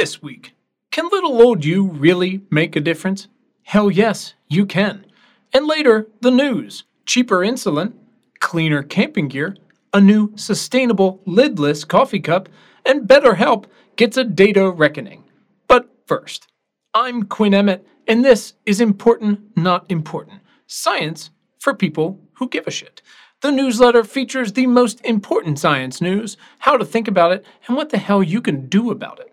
This week, can little old you really make a difference? Hell yes, you can. And later, the news cheaper insulin, cleaner camping gear, a new sustainable lidless coffee cup, and BetterHelp gets a data reckoning. But first, I'm Quinn Emmett, and this is Important Not Important Science for People Who Give a Shit. The newsletter features the most important science news, how to think about it, and what the hell you can do about it.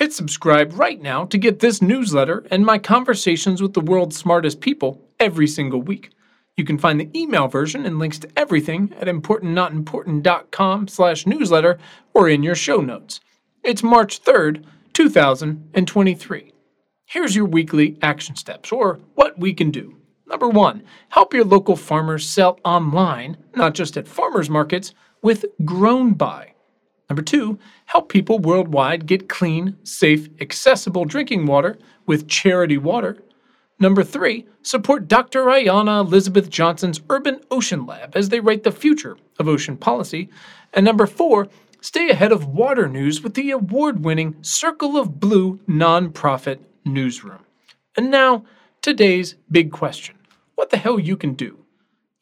Hit subscribe right now to get this newsletter and my conversations with the world's smartest people every single week. You can find the email version and links to everything at importantnotimportant.com slash newsletter or in your show notes. It's March 3rd, 2023. Here's your weekly action steps, or what we can do. Number one, help your local farmers sell online, not just at farmers markets, with GrownBy. Number two, help people worldwide get clean, safe, accessible drinking water with Charity Water. Number three, support Dr. Ayana Elizabeth Johnson's Urban Ocean Lab as they write the future of ocean policy. And number four, stay ahead of water news with the award winning Circle of Blue nonprofit newsroom. And now, today's big question what the hell you can do.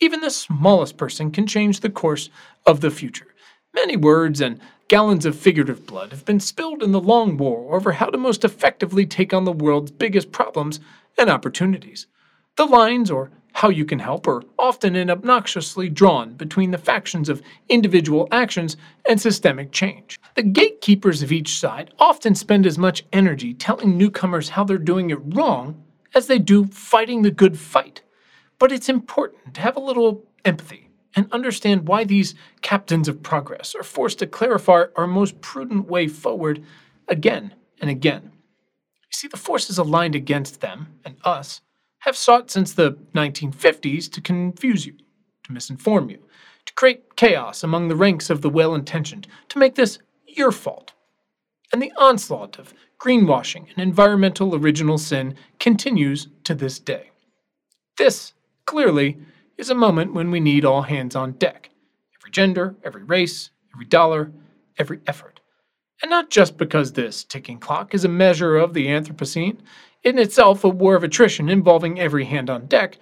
Even the smallest person can change the course of the future. Many words and gallons of figurative blood have been spilled in the long war over how to most effectively take on the world's biggest problems and opportunities. The lines, or how you can help, are often and obnoxiously drawn between the factions of individual actions and systemic change. The gatekeepers of each side often spend as much energy telling newcomers how they're doing it wrong as they do fighting the good fight. But it's important to have a little empathy and understand why these captains of progress are forced to clarify our most prudent way forward again and again. You see, the forces aligned against them and us have sought since the 1950s to confuse you, to misinform you, to create chaos among the ranks of the well intentioned, to make this your fault. And the onslaught of greenwashing and environmental original sin continues to this day. This clearly, is a moment when we need all hands on deck every gender, every race, every dollar, every effort. And not just because this ticking clock is a measure of the Anthropocene, in itself a war of attrition involving every hand on deck,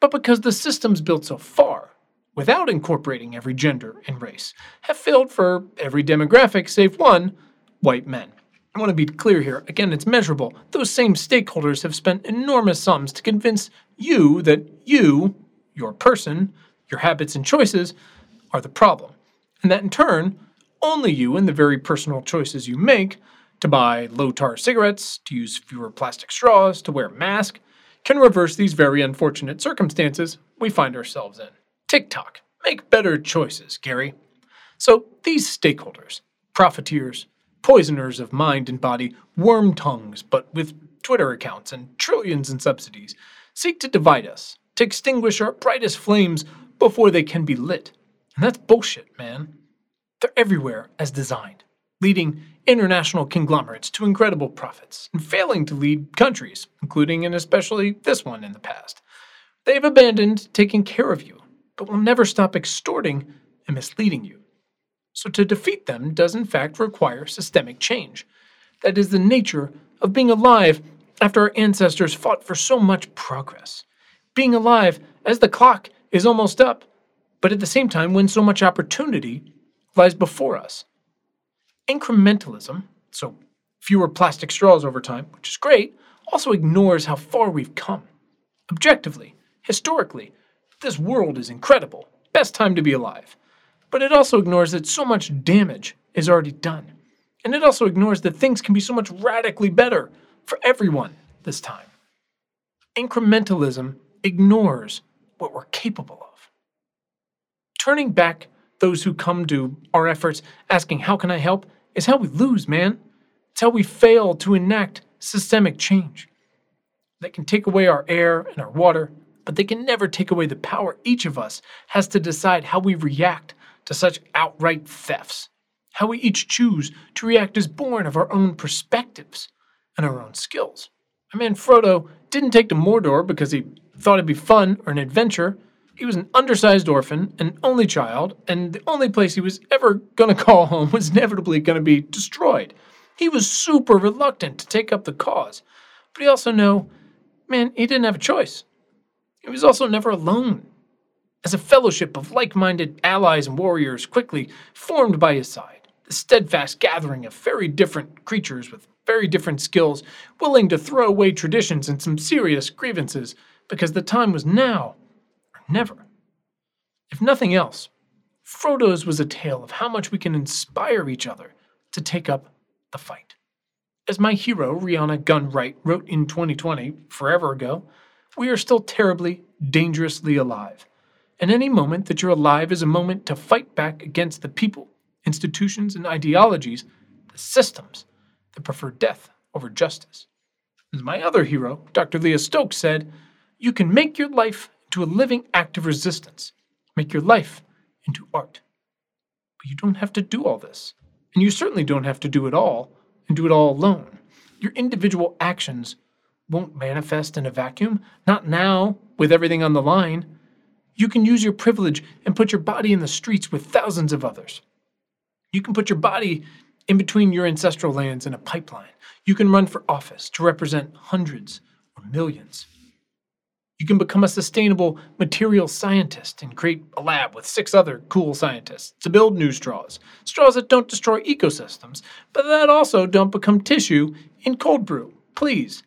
but because the systems built so far, without incorporating every gender and race, have failed for every demographic save one white men. I want to be clear here. Again, it's measurable. Those same stakeholders have spent enormous sums to convince you that you, your person, your habits and choices, are the problem. And that in turn, only you and the very personal choices you make to buy low tar cigarettes, to use fewer plastic straws, to wear a mask, can reverse these very unfortunate circumstances we find ourselves in. TikTok. Make better choices, Gary. So these stakeholders, profiteers, poisoners of mind and body, worm tongues, but with Twitter accounts and trillions in subsidies, seek to divide us, to extinguish our brightest flames before they can be lit. And that's bullshit, man. They're everywhere as designed, leading international conglomerates to incredible profits, and failing to lead countries, including and especially this one in the past. They've abandoned taking care of you, but will never stop extorting and misleading you. So to defeat them does in fact require systemic change. That is the nature of being alive after our ancestors fought for so much progress. Being alive as the clock is almost up, but at the same time when so much opportunity lies before us. Incrementalism, so fewer plastic straws over time, which is great, also ignores how far we've come. Objectively, historically, this world is incredible. Best time to be alive but it also ignores that so much damage is already done. And it also ignores that things can be so much radically better for everyone this time. Incrementalism ignores what we're capable of. Turning back those who come to our efforts asking, How can I help? is how we lose, man. It's how we fail to enact systemic change. They can take away our air and our water, but they can never take away the power each of us has to decide how we react to such outright thefts. How we each choose to react is born of our own perspectives and our own skills. I mean, Frodo didn't take to Mordor because he thought it'd be fun or an adventure. He was an undersized orphan, an only child, and the only place he was ever going to call home was inevitably going to be destroyed. He was super reluctant to take up the cause, but he also knew, man, he didn't have a choice. He was also never alone, as a fellowship of like minded allies and warriors quickly formed by his side, the steadfast gathering of very different creatures with very different skills, willing to throw away traditions and some serious grievances because the time was now or never. If nothing else, Frodo's was a tale of how much we can inspire each other to take up the fight. As my hero, Rhiana Gunn-Wright, wrote in 2020, forever ago, we are still terribly, dangerously alive. And any moment that you're alive is a moment to fight back against the people, institutions, and ideologies, the systems that prefer death over justice. As my other hero, Dr. Leah Stokes, said, you can make your life into a living act of resistance, make your life into art. But you don't have to do all this. And you certainly don't have to do it all and do it all alone. Your individual actions won't manifest in a vacuum, not now, with everything on the line. You can use your privilege and put your body in the streets with thousands of others. You can put your body in between your ancestral lands in a pipeline. You can run for office to represent hundreds or millions. You can become a sustainable material scientist and create a lab with six other cool scientists to build new straws. Straws that don't destroy ecosystems, but that also don't become tissue in cold brew. Please.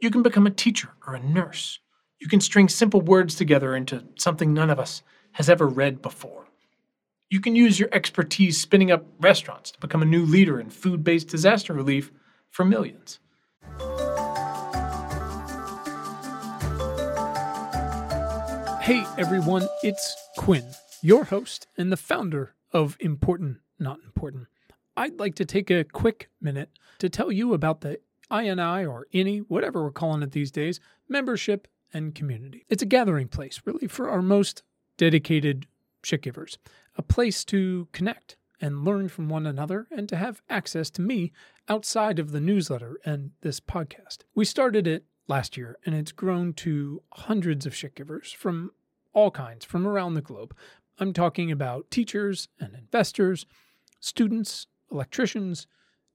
You can become a teacher or a nurse. You can string simple words together into something none of us has ever read before. You can use your expertise spinning up restaurants to become a new leader in food based disaster relief for millions. Hey everyone, it's Quinn, your host and the founder of Important Not Important. I'd like to take a quick minute to tell you about the INI or INI, whatever we're calling it these days, membership and community. It's a gathering place, really, for our most dedicated shit givers, a place to connect and learn from one another and to have access to me outside of the newsletter and this podcast. We started it last year and it's grown to hundreds of shit givers from all kinds from around the globe. I'm talking about teachers and investors, students, electricians,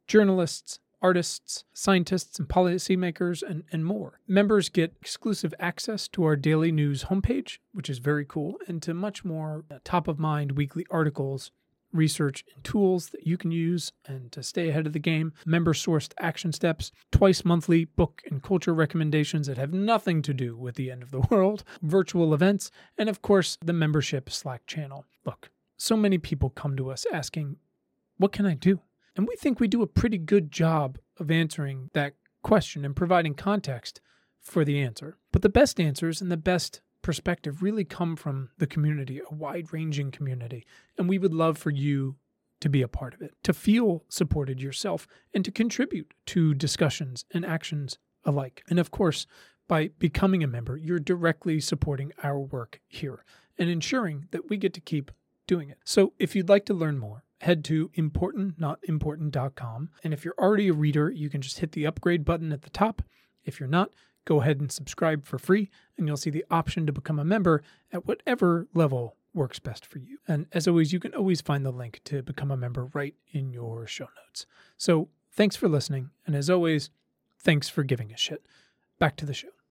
journalists, artists, scientists, and policymakers, and, and more. Members get exclusive access to our daily news homepage, which is very cool, and to much more uh, top of mind weekly articles research and tools that you can use and to stay ahead of the game, member sourced action steps, twice monthly book and culture recommendations that have nothing to do with the end of the world, virtual events, and of course, the membership Slack channel. Look, so many people come to us asking, What can I do? And we think we do a pretty good job of answering that question and providing context for the answer. But the best answers and the best perspective really come from the community, a wide ranging community. And we would love for you to be a part of it, to feel supported yourself, and to contribute to discussions and actions alike. And of course, by becoming a member, you're directly supporting our work here and ensuring that we get to keep doing it. So if you'd like to learn more, head to importantnotimportant.com. And if you're already a reader, you can just hit the upgrade button at the top. If you're not, go ahead and subscribe for free, and you'll see the option to become a member at whatever level works best for you. And as always, you can always find the link to become a member right in your show notes. So thanks for listening. And as always, thanks for giving a shit. Back to the show.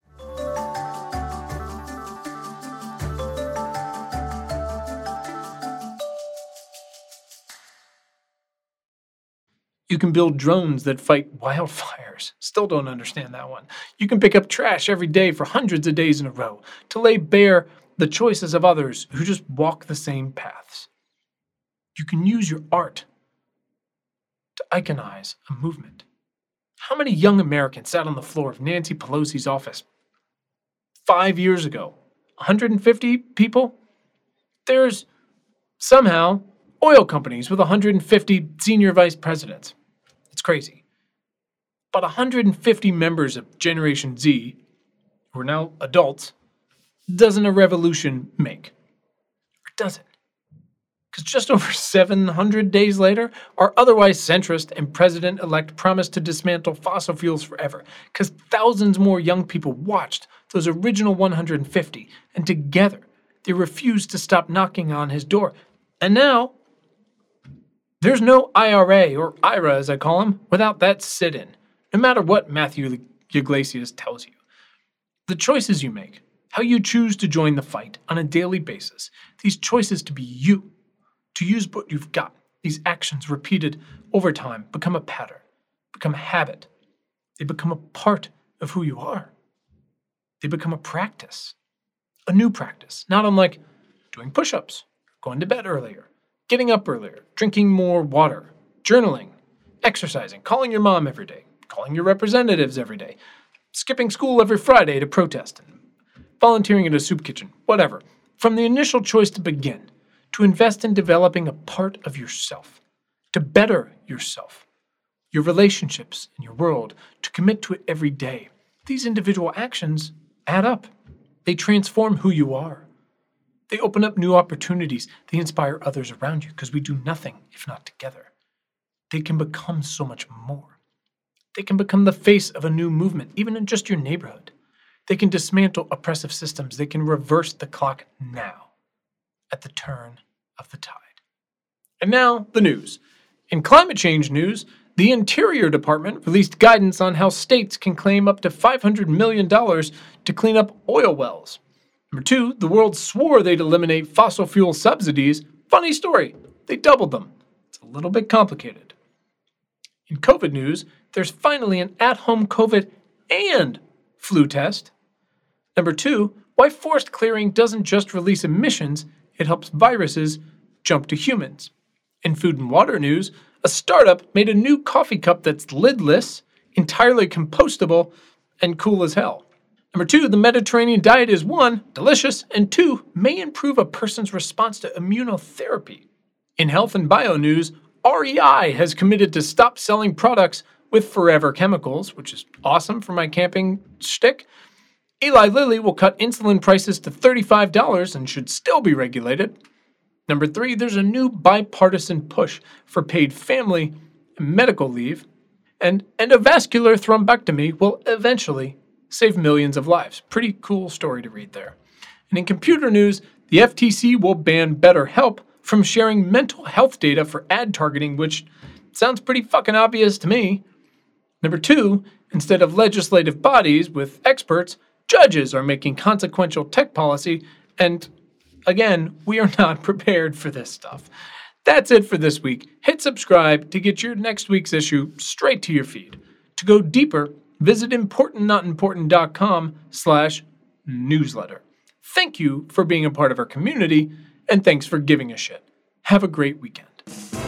You can build drones that fight wildfires. Still don't understand that one. You can pick up trash every day for hundreds of days in a row to lay bare the choices of others who just walk the same paths. You can use your art to iconize a movement. How many young Americans sat on the floor of Nancy Pelosi's office five years ago? 150 people? There's somehow oil companies with 150 senior vice presidents crazy. But 150 members of Generation Z, who are now adults, doesn't a revolution make? Or does it? Because just over 700 days later, our otherwise centrist and president elect promised to dismantle fossil fuels forever. Because thousands more young people watched those original 150, and together they refused to stop knocking on his door. And now, There's no IRA or IRA, as I call them, without that sit in, no matter what Matthew Yglesias tells you. The choices you make, how you choose to join the fight on a daily basis, these choices to be you, to use what you've got, these actions repeated over time become a pattern, become a habit. They become a part of who you are. They become a practice, a new practice, not unlike doing push ups, going to bed earlier, getting up earlier, drinking more water, journaling, exercising, calling your mom every day, calling your representatives every day, skipping school every Friday to protest, volunteering in a soup kitchen, whatever. From the initial choice to begin, to invest in developing a part of yourself, to better yourself, your relationships, and your world, to commit to it every day. These individual actions add up. They transform who you are. They open up new opportunities. They inspire others around you because we do nothing if not together. They can become so much more. They can become the face of a new movement, even in just your neighborhood. They can dismantle oppressive systems. They can reverse the clock now, at the turn of the tide. And now, the news. In climate change news, the Interior Department released guidance on how states can claim up to $500 million to clean up oil wells. Number two, the world swore they'd eliminate fossil fuel subsidies. Funny story, they doubled them. It's a little bit complicated. In COVID news, there's finally an at home COVID and flu test. Number two, why forest clearing doesn't just release emissions, it helps viruses jump to humans. In food and water news, a startup made a new coffee cup that's lidless, entirely compostable, and cool as hell. Number two, the Mediterranean diet is one, delicious, and two, may improve a person's response to immunotherapy. In health and bio news, REI has committed to stop selling products with forever chemicals, which is awesome for my camping shtick. Eli Lilly will cut insulin prices to $35 and should still be regulated. Number three, there's a new bipartisan push for paid family and medical leave, and endovascular thrombectomy will eventually save millions of lives. Pretty cool story to read there. And in computer news, the FTC will ban BetterHelp from sharing mental health data for ad targeting, which sounds pretty fucking obvious to me. Number two, instead of legislative bodies with experts, judges are making consequential tech policy and Again, we are not prepared for this stuff. That's it for this week. Hit subscribe to get your next week's issue straight to your feed. To go deeper, visit importantnotimportant.com slash newsletter. Thank you for being a part of our community, and thanks for giving a shit. Have a great weekend.